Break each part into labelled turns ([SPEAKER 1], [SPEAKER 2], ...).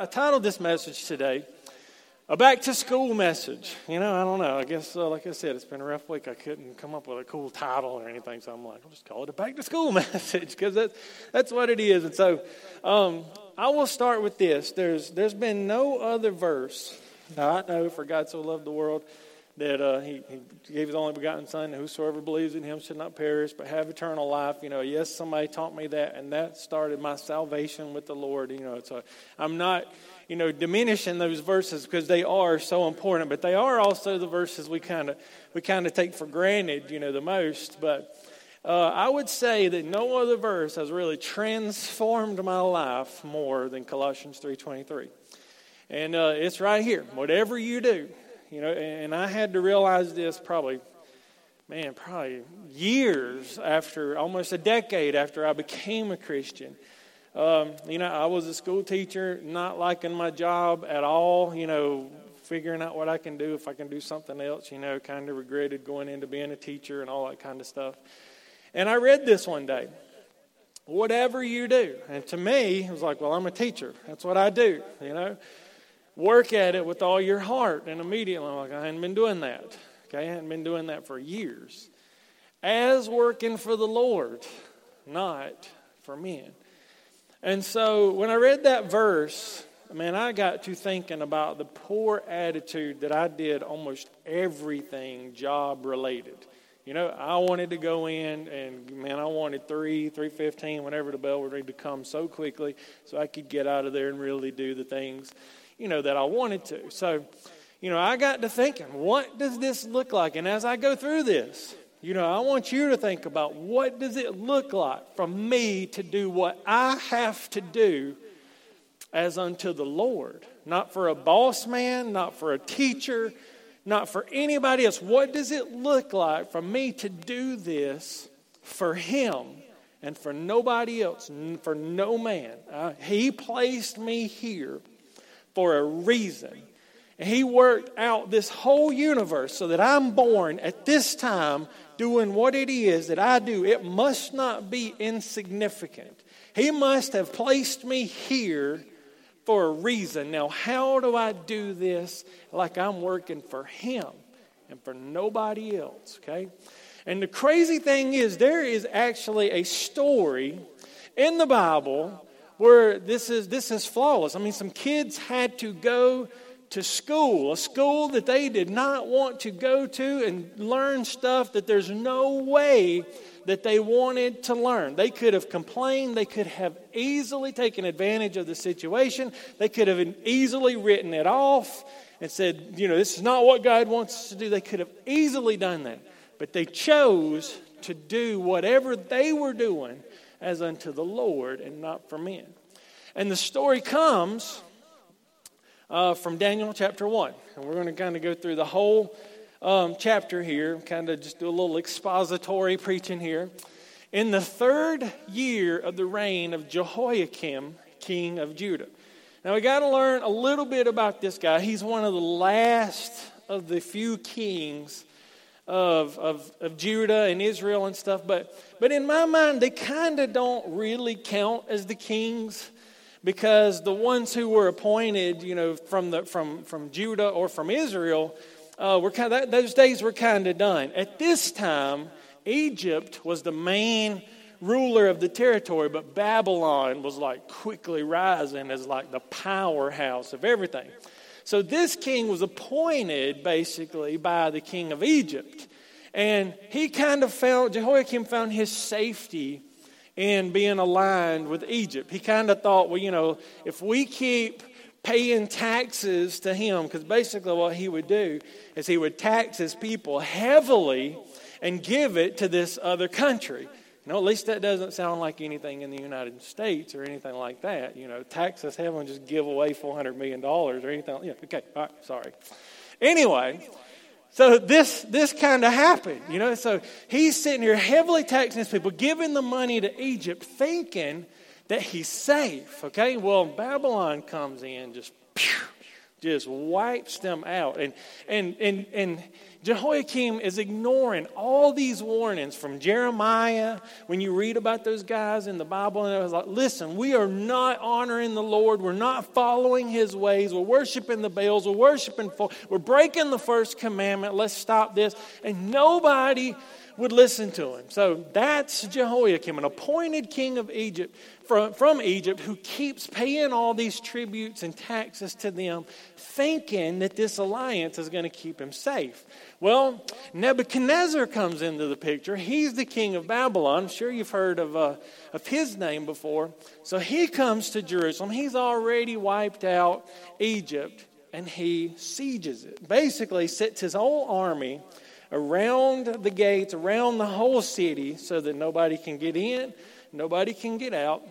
[SPEAKER 1] I titled this message today, A Back to School Message. You know, I don't know. I guess, uh, like I said, it's been a rough week. I couldn't come up with a cool title or anything, so I'm like, I'll just call it a Back to School Message because that's, that's what it is. And so um, I will start with this. There's, there's been no other verse. I know for God so loved the world that uh, he, he, gave his only begotten Son, whosoever believes in him should not perish, but have eternal life. You know, yes, somebody taught me that, and that started my salvation with the Lord. You know, so I'm not, you know, diminishing those verses because they are so important, but they are also the verses we kind of we kind of take for granted, you know, the most. But uh, I would say that no other verse has really transformed my life more than Colossians three twenty three. And uh, it's right here. Whatever you do, you know, and I had to realize this probably, man, probably years after, almost a decade after I became a Christian. Um, you know, I was a school teacher, not liking my job at all, you know, figuring out what I can do, if I can do something else, you know, kind of regretted going into being a teacher and all that kind of stuff. And I read this one day. Whatever you do. And to me, it was like, well, I'm a teacher. That's what I do, you know work at it with all your heart. And immediately, I'm like, I hadn't been doing that. Okay, I hadn't been doing that for years. As working for the Lord, not for men. And so when I read that verse, man, I got to thinking about the poor attitude that I did almost everything job related. You know, I wanted to go in and man, I wanted three, three fifteen, whenever the bell would ring to come so quickly so I could get out of there and really do the things you know, that I wanted to. So, you know, I got to thinking, what does this look like? And as I go through this, you know, I want you to think about what does it look like for me to do what I have to do as unto the Lord, not for a boss man, not for a teacher, not for anybody else. What does it look like for me to do this for Him and for nobody else, for no man? Uh, he placed me here for a reason. And He worked out this whole universe so that I'm born at this time doing what it is that I do. It must not be insignificant. He must have placed me here for a reason. Now, how do I do this like I'm working for Him and for nobody else? Okay? And the crazy thing is, there is actually a story in the Bible where this is, this is flawless. I mean, some kids had to go to school, a school that they did not want to go to and learn stuff that there's no way that they wanted to learn. They could have complained, they could have easily taken advantage of the situation, they could have easily written it off and said, you know, this is not what God wants us to do. They could have easily done that. But they chose to do whatever they were doing as unto the Lord and not for men. And the story comes uh, from Daniel chapter 1. And we're going to kind of go through the whole um, chapter here, kind of just do a little expository preaching here. In the third year of the reign of Jehoiakim, king of Judah. Now we got to learn a little bit about this guy. He's one of the last of the few kings of, of, of Judah and Israel and stuff. But, but in my mind, they kind of don't really count as the kings because the ones who were appointed, you know, from, the, from, from Judah or from Israel, uh, were kind of, those days were kind of done. At this time, Egypt was the main ruler of the territory, but Babylon was like quickly rising as like the powerhouse of everything. So this king was appointed basically by the king of Egypt. And he kind of found, Jehoiakim found his safety in being aligned with Egypt. He kind of thought, well, you know, if we keep paying taxes to him, because basically what he would do is he would tax his people heavily and give it to this other country. You know, at least that doesn't sound like anything in the United States or anything like that. You know, tax us heavily and just give away $400 million or anything. Yeah, okay, all right, sorry. Anyway, so this this kind of happened, you know. So he's sitting here heavily taxing his people, giving the money to Egypt, thinking that he's safe. Okay, well Babylon comes in, just just wipes them out. And, and, and, and Jehoiakim is ignoring all these warnings from Jeremiah. When you read about those guys in the Bible, and it was like, listen, we are not honoring the Lord. We're not following his ways. We're worshiping the Baals. We're worshiping, we're breaking the first commandment. Let's stop this. And nobody would listen to him. So that's Jehoiakim, an appointed king of Egypt from, from Egypt who keeps paying all these tributes and taxes to them, thinking that this alliance is going to keep him safe. Well, Nebuchadnezzar comes into the picture. He's the king of Babylon. I'm sure you've heard of, uh, of his name before. So he comes to Jerusalem. He's already wiped out Egypt and he sieges it. Basically, sets his whole army around the gates, around the whole city, so that nobody can get in, nobody can get out.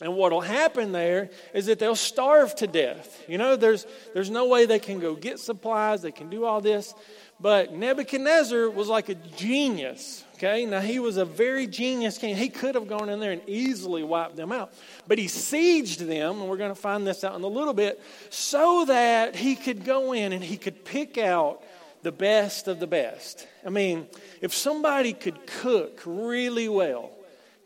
[SPEAKER 1] And what will happen there is that they'll starve to death. You know, there's, there's no way they can go get supplies, they can do all this. But Nebuchadnezzar was like a genius. Okay, now he was a very genius king. He could have gone in there and easily wiped them out. But he sieged them, and we're going to find this out in a little bit, so that he could go in and he could pick out the best of the best. I mean, if somebody could cook really well,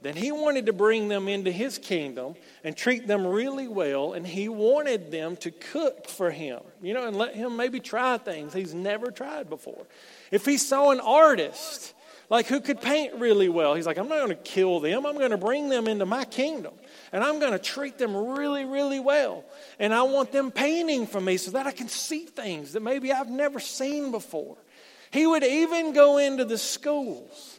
[SPEAKER 1] then he wanted to bring them into his kingdom and treat them really well, and he wanted them to cook for him, you know, and let him maybe try things he's never tried before. If he saw an artist, like who could paint really well, he's like, I'm not going to kill them, I'm going to bring them into my kingdom and I'm going to treat them really, really well. And I want them painting for me so that I can see things that maybe I've never seen before. He would even go into the schools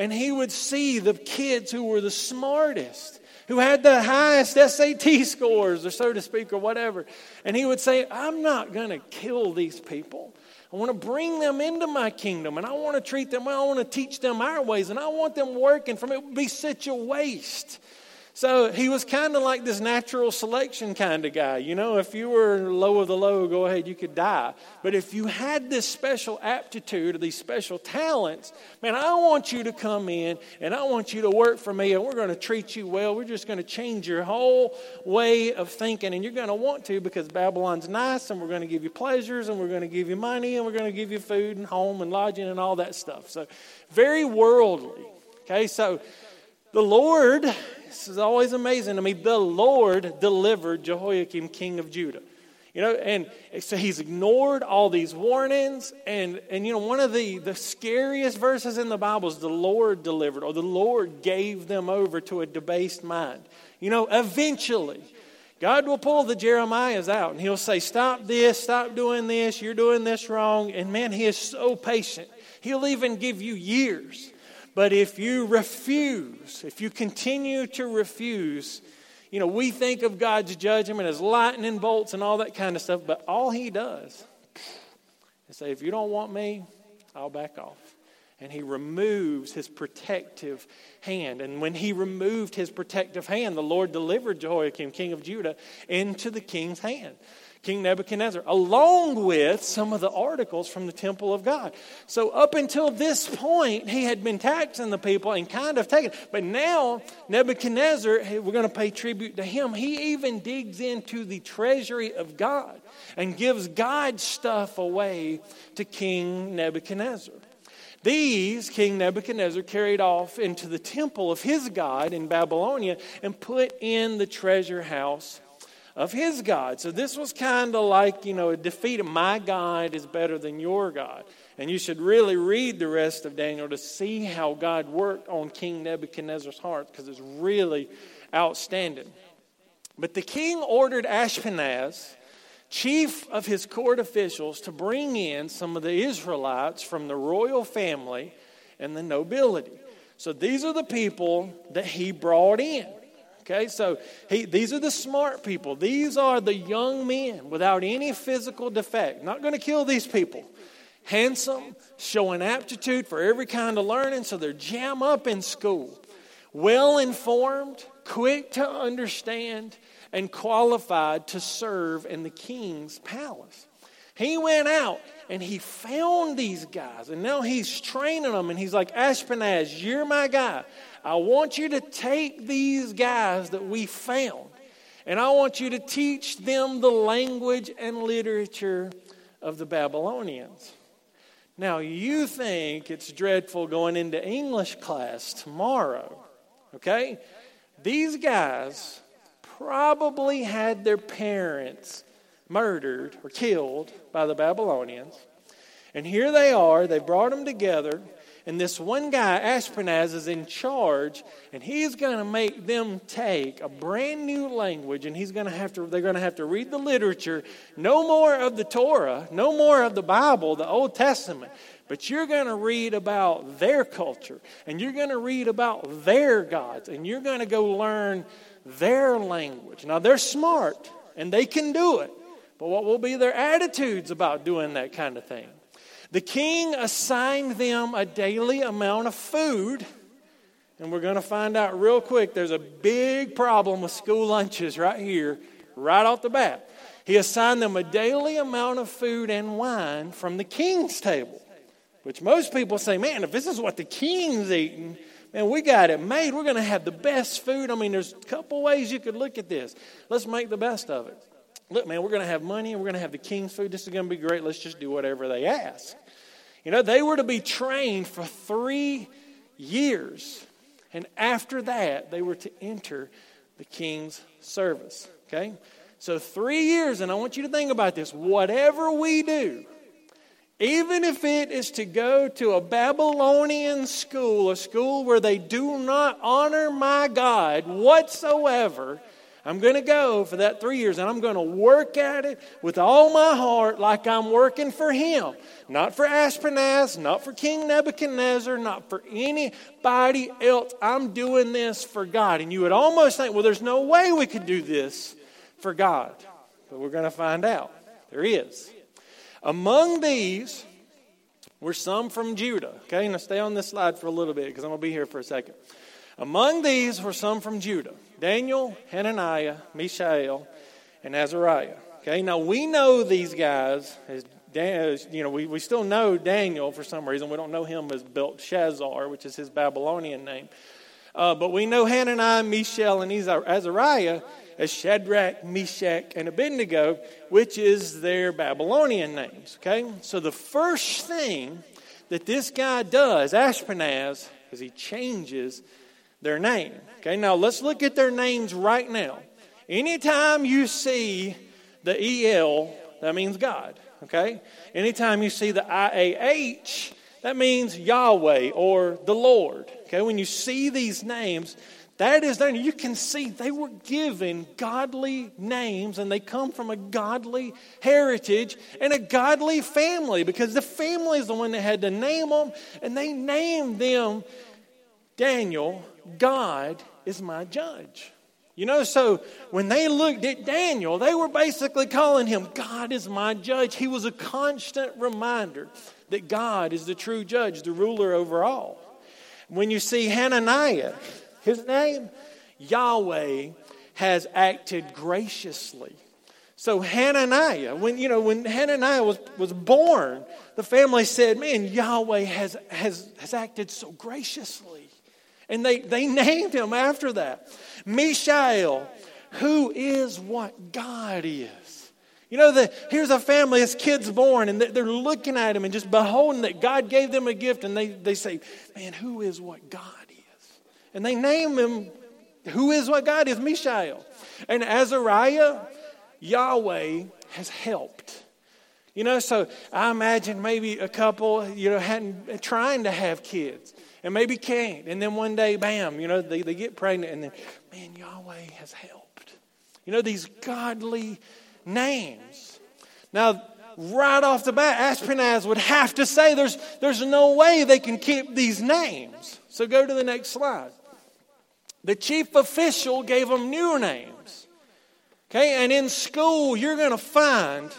[SPEAKER 1] and he would see the kids who were the smartest, who had the highest SAT scores, or so to speak, or whatever. And he would say, I'm not going to kill these people. I want to bring them into my kingdom and I want to treat them well. I want to teach them our ways and I want them working for me. It would be such a waste so he was kind of like this natural selection kind of guy. You know, if you were low of the low, go ahead, you could die. But if you had this special aptitude or these special talents, man, I want you to come in and I want you to work for me and we're going to treat you well. We're just going to change your whole way of thinking. And you're going to want to because Babylon's nice and we're going to give you pleasures and we're going to give you money and we're going to give you food and home and lodging and all that stuff. So very worldly. Okay, so the Lord this is always amazing to me. The Lord delivered Jehoiakim, king of Judah. You know, and so he's ignored all these warnings. And, and you know, one of the, the scariest verses in the Bible is the Lord delivered, or the Lord gave them over to a debased mind. You know, eventually, God will pull the Jeremiahs out and he'll say, Stop this, stop doing this, you're doing this wrong. And man, he is so patient. He'll even give you years. But if you refuse, if you continue to refuse, you know, we think of God's judgment as lightning bolts and all that kind of stuff, but all He does is say, if you don't want me, I'll back off. And He removes His protective hand. And when He removed His protective hand, the Lord delivered Jehoiakim, king of Judah, into the king's hand. King Nebuchadnezzar, along with some of the articles from the temple of God. So, up until this point, he had been taxing the people and kind of taking. But now, Nebuchadnezzar, we're going to pay tribute to him. He even digs into the treasury of God and gives God's stuff away to King Nebuchadnezzar. These King Nebuchadnezzar carried off into the temple of his God in Babylonia and put in the treasure house of his God. So this was kind of like, you know, a defeat of my God is better than your God. And you should really read the rest of Daniel to see how God worked on King Nebuchadnezzar's heart because it's really outstanding. But the king ordered Ashpenaz, chief of his court officials, to bring in some of the Israelites from the royal family and the nobility. So these are the people that he brought in. Okay, so he, these are the smart people. These are the young men without any physical defect. Not going to kill these people. Handsome, showing aptitude for every kind of learning, so they're jam up in school. Well informed, quick to understand, and qualified to serve in the king's palace. He went out and he found these guys, and now he's training them, and he's like, Ashpenaz, you're my guy. I want you to take these guys that we found and I want you to teach them the language and literature of the Babylonians. Now, you think it's dreadful going into English class tomorrow, okay? These guys probably had their parents murdered or killed by the Babylonians. And here they are, they brought them together, and this one guy, Ashpenaz, is in charge, and he's going to make them take a brand new language, and he's going to have to, they're going to have to read the literature. No more of the Torah, no more of the Bible, the Old Testament, but you're going to read about their culture, and you're going to read about their gods, and you're going to go learn their language. Now, they're smart, and they can do it, but what will be their attitudes about doing that kind of thing? The king assigned them a daily amount of food. And we're going to find out real quick there's a big problem with school lunches right here, right off the bat. He assigned them a daily amount of food and wine from the king's table, which most people say, man, if this is what the king's eating, man, we got it made. We're going to have the best food. I mean, there's a couple ways you could look at this. Let's make the best of it. Look, man, we're going to have money and we're going to have the king's food. This is going to be great. Let's just do whatever they ask. You know, they were to be trained for three years. And after that, they were to enter the king's service. Okay? So, three years, and I want you to think about this. Whatever we do, even if it is to go to a Babylonian school, a school where they do not honor my God whatsoever, I'm going to go for that three years and I'm going to work at it with all my heart like I'm working for Him. Not for Ashpenaz, not for King Nebuchadnezzar, not for anybody else. I'm doing this for God. And you would almost think, well, there's no way we could do this for God. But we're going to find out. There is. Among these were some from Judah. Okay, now stay on this slide for a little bit because I'm going to be here for a second. Among these were some from Judah Daniel, Hananiah, Mishael, and Azariah. Okay, now we know these guys as, as you know, we, we still know Daniel for some reason. We don't know him as Belteshazzar, which is his Babylonian name. Uh, but we know Hananiah, Mishael, and Azariah as Shadrach, Meshach, and Abednego, which is their Babylonian names. Okay? So the first thing that this guy does, Ashpenaz, is he changes their name. Okay, now let's look at their names right now. Anytime you see the EL, that means God. Okay? Anytime you see the IAH, that means Yahweh or the Lord. Okay, when you see these names, that is there. You can see they were given godly names and they come from a godly heritage and a godly family because the family is the one that had to name them and they named them Daniel, God is my judge. You know, so when they looked at Daniel, they were basically calling him, God is my judge. He was a constant reminder that God is the true judge, the ruler over all. When you see Hananiah, his name, Yahweh has acted graciously. So Hananiah, when you know, when Hananiah was, was born, the family said, Man, Yahweh has, has, has acted so graciously. And they, they named him after that. Mishael, who is what God is. You know, the, here's a family, his kid's born, and they're looking at him and just beholding that God gave them a gift, and they, they say, Man, who is what God is? And they name him, Who is what God is? Mishael. And Azariah, Yahweh has helped. You know, so I imagine maybe a couple, you know, hadn't trying to have kids and maybe can't. And then one day, bam, you know, they, they get pregnant and then, man, Yahweh has helped. You know, these godly names. Now, right off the bat, Ashpenaz would have to say there's, there's no way they can keep these names. So go to the next slide. The chief official gave them new names. Okay, and in school, you're going to find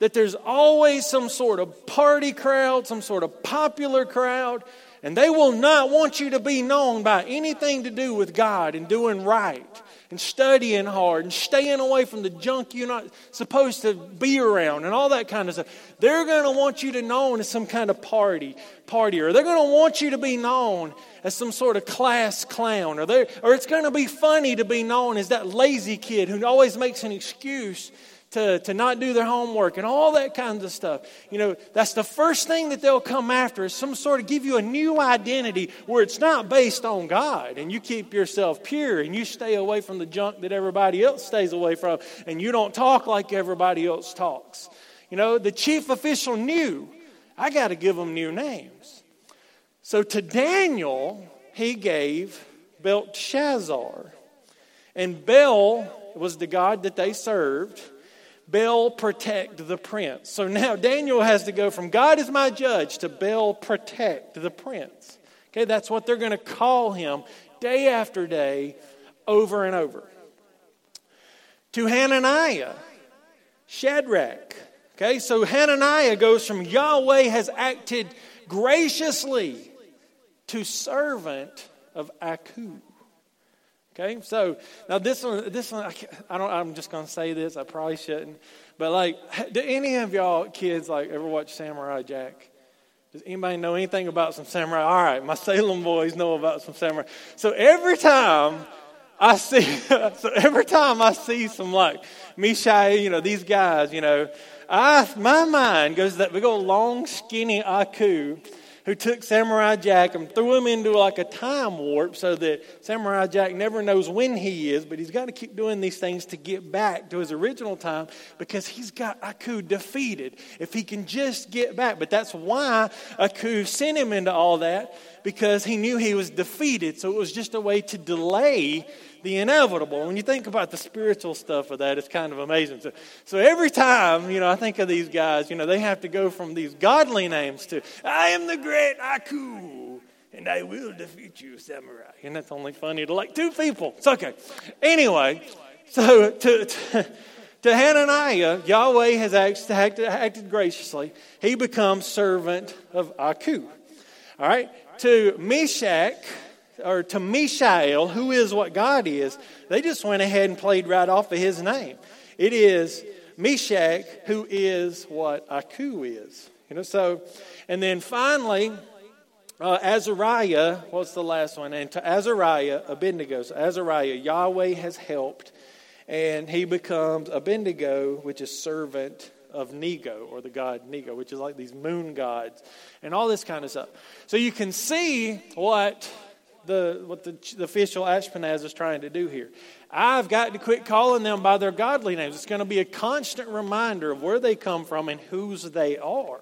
[SPEAKER 1] that there's always some sort of party crowd, some sort of popular crowd, and they will not want you to be known by anything to do with God and doing right and studying hard and staying away from the junk you're not supposed to be around and all that kind of stuff. They're going to want you to known as some kind of party partier. They're going to want you to be known as some sort of class clown, or, or it's going to be funny to be known as that lazy kid who always makes an excuse to, to not do their homework and all that kinds of stuff. You know, that's the first thing that they'll come after is some sort of give you a new identity where it's not based on God and you keep yourself pure and you stay away from the junk that everybody else stays away from and you don't talk like everybody else talks. You know, the chief official knew I got to give them new names. So to Daniel, he gave Belshazzar. And Bel was the God that they served. Bel protect the prince. So now Daniel has to go from God is my judge to Bel protect the prince. Okay, that's what they're going to call him day after day, over and over. To Hananiah, Shadrach. Okay, so Hananiah goes from Yahweh has acted graciously to servant of Aku. Okay, so now this one, this one, I I don't. I'm just gonna say this. I probably shouldn't, but like, do any of y'all kids like ever watch Samurai Jack? Does anybody know anything about some samurai? All right, my Salem boys know about some samurai. So every time I see, so every time I see some like Mishai, you know, these guys, you know, I my mind goes that big old long skinny Aku who took Samurai Jack and threw him into like a time warp so that Samurai Jack never knows when he is, but he's got to keep doing these things to get back to his original time because he's got Aku defeated. If he can just get back. But that's why Aku sent him into all that because he knew he was defeated. So it was just a way to delay the inevitable. When you think about the spiritual stuff of that, it's kind of amazing. So, so every time, you know, I think of these guys, you know, they have to go from these godly names to, I am the great Aku, and I will defeat you, samurai. And that's only funny to like two people. It's okay. Anyway, so to, to to Hananiah, Yahweh has acted, acted, graciously. He becomes servant of Aku. All right. To Meshach, or to Mishael, who is what God is, they just went ahead and played right off of his name. It is Meshach, who is what Aku is. You know, so, and then finally, uh, Azariah, what's the last one? And to Azariah, Abednego. So Azariah, Yahweh has helped, and he becomes Abednego, which is servant of Nego, or the god Nego, which is like these moon gods, and all this kind of stuff. So you can see what the, what the, the official Ashpenaz is trying to do here. I've got to quit calling them by their godly names. It's going to be a constant reminder of where they come from and whose they are.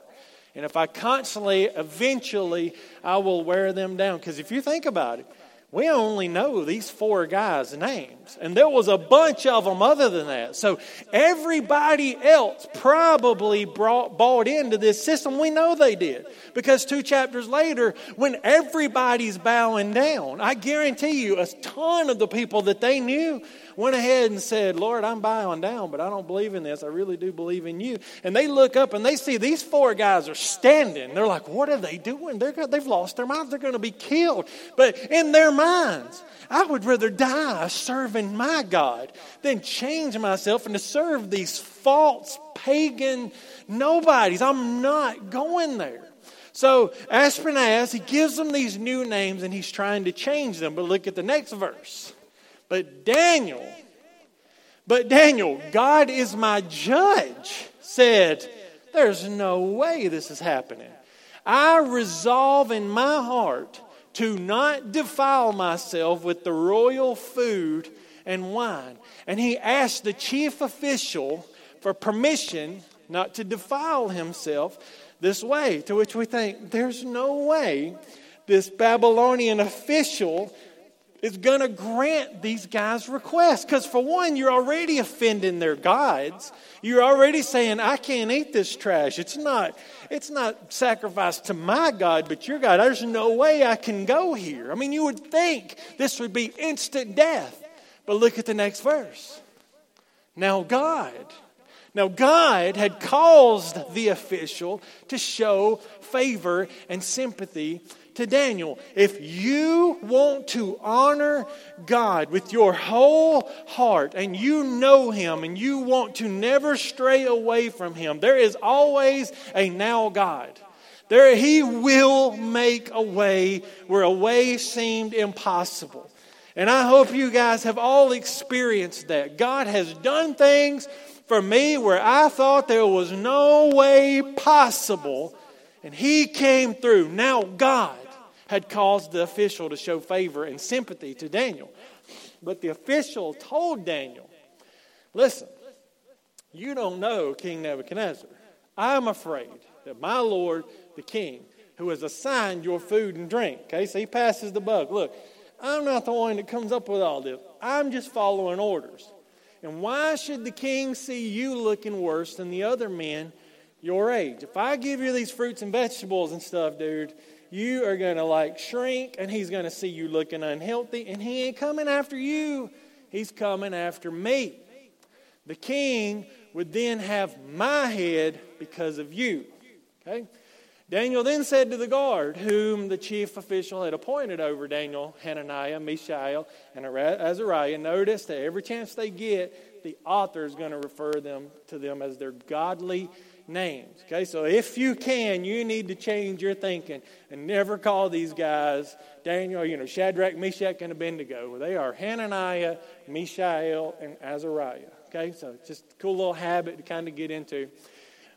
[SPEAKER 1] And if I constantly, eventually, I will wear them down. Because if you think about it, we only know these four guys' names. And there was a bunch of them other than that. So everybody else probably brought, bought into this system. We know they did. Because two chapters later, when everybody's bowing down, I guarantee you a ton of the people that they knew went ahead and said, Lord, I'm bowing down, but I don't believe in this. I really do believe in you. And they look up and they see these four guys are standing. They're like, what are they doing? They're, they've lost their minds. They're going to be killed. But in their minds, I would rather die serving my God than change myself and to serve these false pagan nobodies. I'm not going there. So Ashpenaz, he gives them these new names and he's trying to change them. But look at the next verse. But Daniel, but Daniel, God is my judge, said, There's no way this is happening. I resolve in my heart to not defile myself with the royal food and wine. And he asked the chief official for permission not to defile himself this way. To which we think, there's no way this Babylonian official is going to grant these guys' requests. Because, for one, you're already offending their gods. You're already saying, I can't eat this trash. It's not, it's not sacrificed to my God, but your God. There's no way I can go here. I mean, you would think this would be instant death. But look at the next verse. Now, God. Now, God had caused the official to show favor and sympathy to Daniel, if you want to honor God with your whole heart and you know Him and you want to never stray away from Him, there is always a now God. There, He will make a way where a way seemed impossible. And I hope you guys have all experienced that. God has done things for me where I thought there was no way possible, and He came through. Now, God had caused the official to show favor and sympathy to Daniel. But the official told Daniel, Listen, you don't know King Nebuchadnezzar. I'm afraid that my Lord, the king, who has assigned your food and drink, okay, so he passes the buck. Look, I'm not the one that comes up with all this. I'm just following orders. And why should the king see you looking worse than the other men your age? If I give you these fruits and vegetables and stuff, dude, you are going to like shrink and he's going to see you looking unhealthy and he ain't coming after you. He's coming after me. The king would then have my head because of you. Okay? Daniel then said to the guard, whom the chief official had appointed over Daniel, Hananiah, Mishael, and Azariah, notice that every chance they get, the author is going to refer them to them as their godly names. Okay, so if you can, you need to change your thinking and never call these guys Daniel, you know, Shadrach, Meshach, and Abednego. They are Hananiah, Mishael, and Azariah. Okay, so just a cool little habit to kind of get into.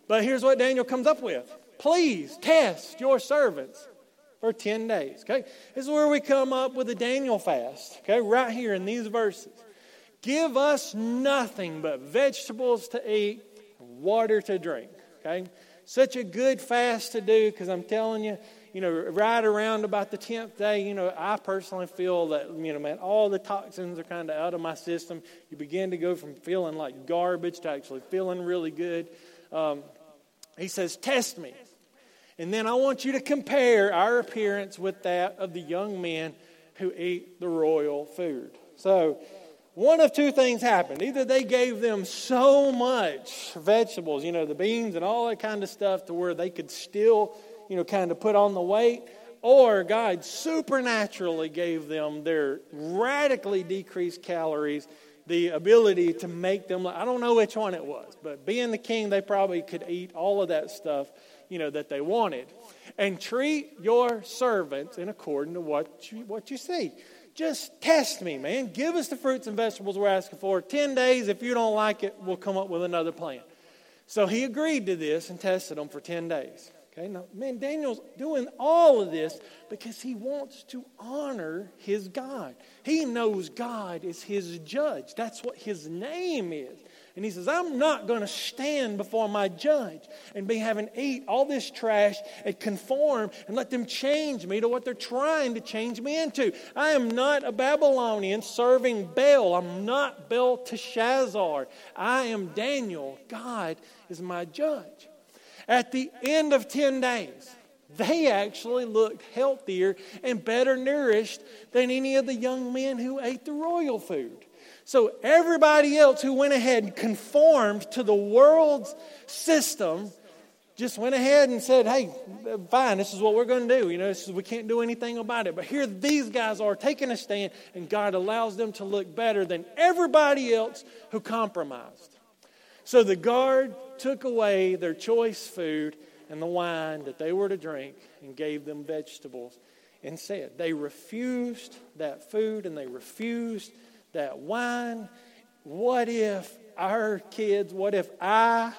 [SPEAKER 1] But here's what Daniel comes up with Please test your servants for 10 days. Okay, this is where we come up with the Daniel fast. Okay, right here in these verses. Give us nothing but vegetables to eat, water to drink. Okay? Such a good fast to do because I'm telling you, you know, right around about the 10th day, you know, I personally feel that, you know, man, all the toxins are kind of out of my system. You begin to go from feeling like garbage to actually feeling really good. Um, he says, Test me. And then I want you to compare our appearance with that of the young men who eat the royal food. So, one of two things happened. Either they gave them so much vegetables, you know, the beans and all that kind of stuff, to where they could still, you know, kind of put on the weight, or God supernaturally gave them their radically decreased calories, the ability to make them. I don't know which one it was, but being the king, they probably could eat all of that stuff, you know, that they wanted. And treat your servants in accordance to what you, what you see. Just test me, man. Give us the fruits and vegetables we're asking for. 10 days, if you don't like it, we'll come up with another plan. So he agreed to this and tested them for 10 days. Okay, now, man, Daniel's doing all of this because he wants to honor his God. He knows God is his judge. That's what his name is. And he says, I'm not going to stand before my judge and be having eat all this trash and conform and let them change me to what they're trying to change me into. I am not a Babylonian serving Baal. I'm not Belteshazzar. I am Daniel. God is my judge. At the end of 10 days, they actually looked healthier and better nourished than any of the young men who ate the royal food. So everybody else who went ahead and conformed to the world's system just went ahead and said, hey, fine, this is what we're going to do. You know, is, we can't do anything about it. But here these guys are taking a stand, and God allows them to look better than everybody else who compromised. So the guard took away their choice food and the wine that they were to drink and gave them vegetables and said, they refused that food and they refused that wine. What if our kids, what if I,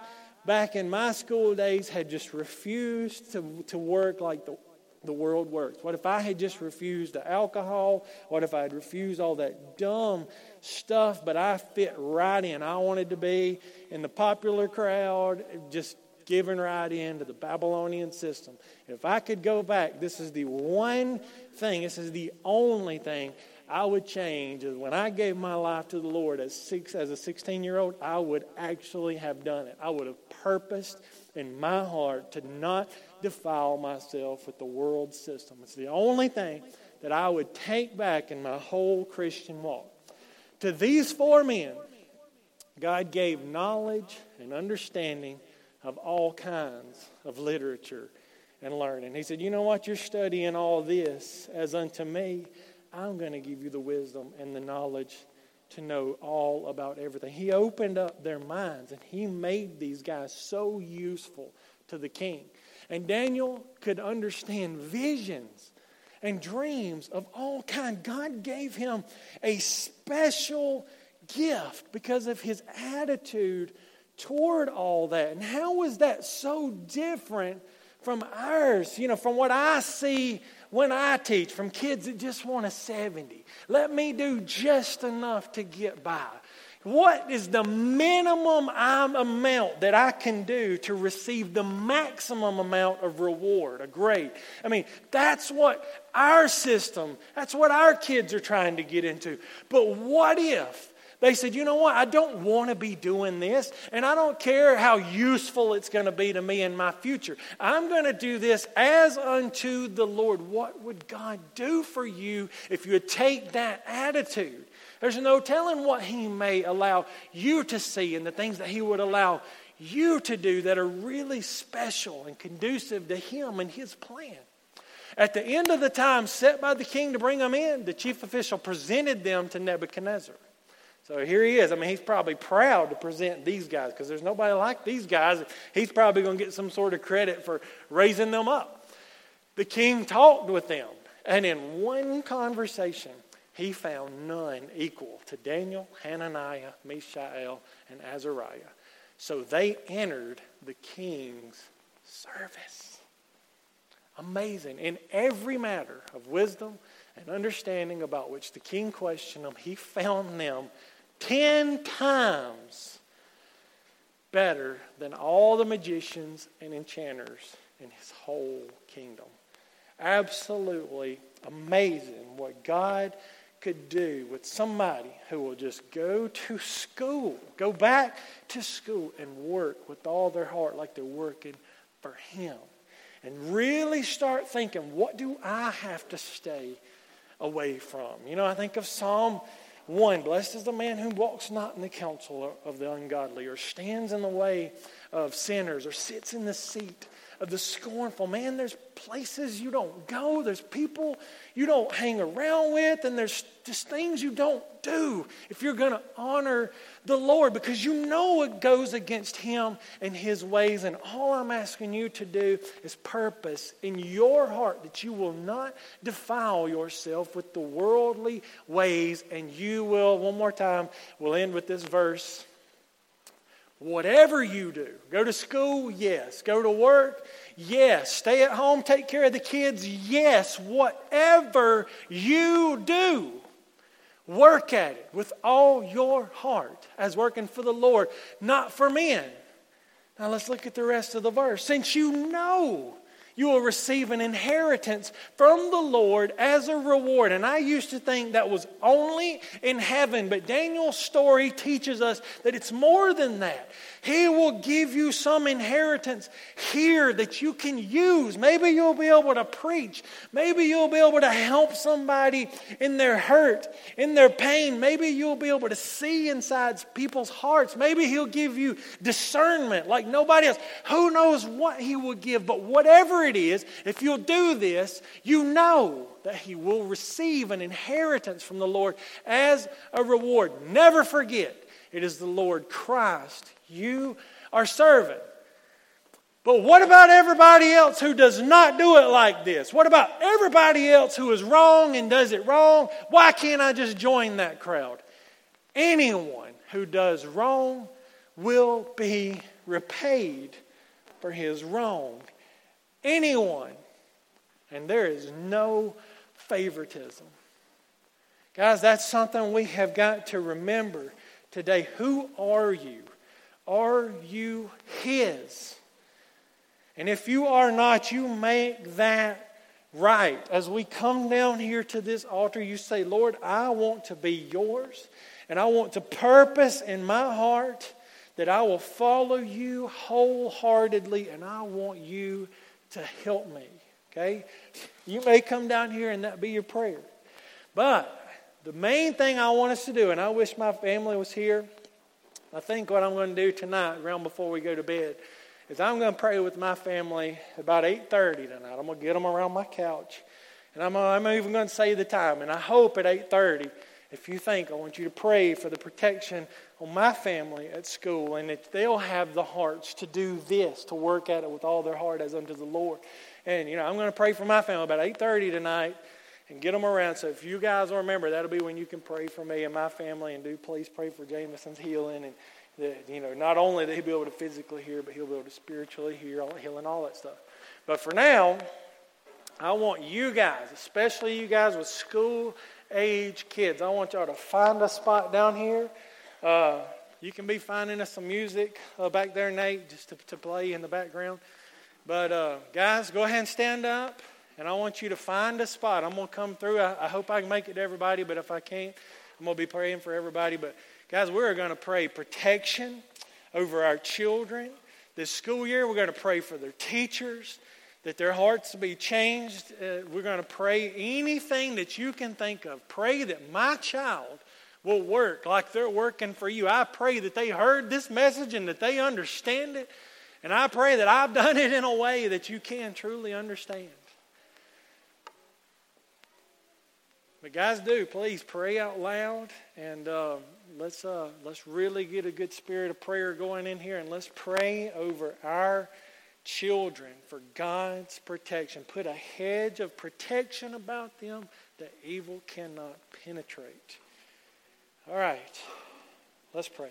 [SPEAKER 1] back in my school days, had just refused to, to work like the, the world works? What if I had just refused the alcohol? What if I had refused all that dumb stuff, but I fit right in? I wanted to be in the popular crowd, just giving right into the Babylonian system. If I could go back, this is the one thing, this is the only thing I would change is when I gave my life to the Lord as six as a 16 year old, I would actually have done it. I would have purposed in my heart to not defile myself with the world system. It's the only thing that I would take back in my whole Christian walk. To these four men, God gave knowledge and understanding of all kinds of literature and learning. He said, You know what? You're studying all this as unto me. I'm going to give you the wisdom and the knowledge to know all about everything. He opened up their minds and he made these guys so useful to the king. And Daniel could understand visions and dreams of all kind. God gave him a special gift because of his attitude toward all that. And how was that so different from ours? You know, from what I see when I teach, from kids that just want a 70. Let me do just enough to get by. What is the minimum amount that I can do to receive the maximum amount of reward, a grade? I mean, that's what our system, that's what our kids are trying to get into. But what if they said, you know what? I don't want to be doing this, and I don't care how useful it's going to be to me in my future. I'm going to do this as unto the Lord. What would God do for you if you would take that attitude? There's no telling what He may allow you to see and the things that He would allow you to do that are really special and conducive to Him and His plan. At the end of the time set by the king to bring them in, the chief official presented them to Nebuchadnezzar. So here he is. I mean, he's probably proud to present these guys because there's nobody like these guys. He's probably going to get some sort of credit for raising them up. The king talked with them, and in one conversation, he found none equal to Daniel, Hananiah, Mishael, and Azariah. So they entered the king's service. Amazing. In every matter of wisdom and understanding about which the king questioned them, he found them ten times better than all the magicians and enchanters in his whole kingdom. Absolutely amazing what God could do with somebody who will just go to school, go back to school and work with all their heart like they're working for Him. And really start thinking, what do I have to stay away from? You know, I think of Psalm 1 Blessed is the man who walks not in the counsel of the ungodly, or stands in the way of sinners, or sits in the seat of the scornful. Man, there's places you don't go, there's people you don't hang around with, and there's just things you don't do if you're going to honor the Lord because you know it goes against Him and His ways. And all I'm asking you to do is purpose in your heart that you will not defile yourself with the worldly ways, and you will, one more time, we'll end with this verse. Whatever you do, go to school, yes. Go to work, yes. Stay at home, take care of the kids, yes. Whatever you do, work at it with all your heart as working for the Lord, not for men. Now let's look at the rest of the verse. Since you know you will receive an inheritance from the Lord as a reward. And I used to think that was only in heaven, but Daniel's story teaches us that it's more than that. He will give you some inheritance here that you can use. Maybe you'll be able to preach. Maybe you'll be able to help somebody in their hurt, in their pain. Maybe you'll be able to see inside people's hearts. Maybe He'll give you discernment like nobody else. Who knows what He will give, but whatever is, if you'll do this, you know that he will receive an inheritance from the Lord as a reward. Never forget, it is the Lord Christ you are serving. But what about everybody else who does not do it like this? What about everybody else who is wrong and does it wrong? Why can't I just join that crowd? Anyone who does wrong will be repaid for his wrong anyone. And there is no favoritism. Guys, that's something we have got to remember today. Who are you? Are you His? And if you are not, you make that right. As we come down here to this altar, you say, Lord, I want to be yours, and I want to purpose in my heart that I will follow you wholeheartedly, and I want you to help me. Okay? You may come down here and that be your prayer. But the main thing I want us to do, and I wish my family was here. I think what I'm going to do tonight, around before we go to bed, is I'm going to pray with my family about 8:30 tonight. I'm going to get them around my couch, and I'm, I'm even going to say the time. And I hope at 8:30, if you think I want you to pray for the protection on my family at school, and that they'll have the hearts to do this, to work at it with all their heart as unto the Lord. And you know, I'm going to pray for my family about 8:30 tonight and get them around. So if you guys remember, that'll be when you can pray for me and my family, and do please pray for Jameson's healing and that, you know, not only that he'll be able to physically hear, but he'll be able to spiritually hear, all, heal, and all that stuff. But for now, I want you guys, especially you guys with school age kids, I want y'all to find a spot down here. Uh, you can be finding us some music uh, back there, Nate, just to, to play in the background. But uh, guys, go ahead and stand up, and I want you to find a spot. I'm going to come through. I, I hope I can make it to everybody, but if I can't, I'm going to be praying for everybody. But Guys, we're going to pray protection over our children. This school year, we're going to pray for their teachers, that their hearts be changed. Uh, we're going to pray anything that you can think of. Pray that my child will work like they're working for you. I pray that they heard this message and that they understand it. And I pray that I've done it in a way that you can truly understand. But guys, do please pray out loud and. Uh, let's, uh, let's really get a good spirit of prayer going in here and let's pray over our children for God's protection. Put a hedge of protection about them that evil cannot penetrate. All right, let's pray.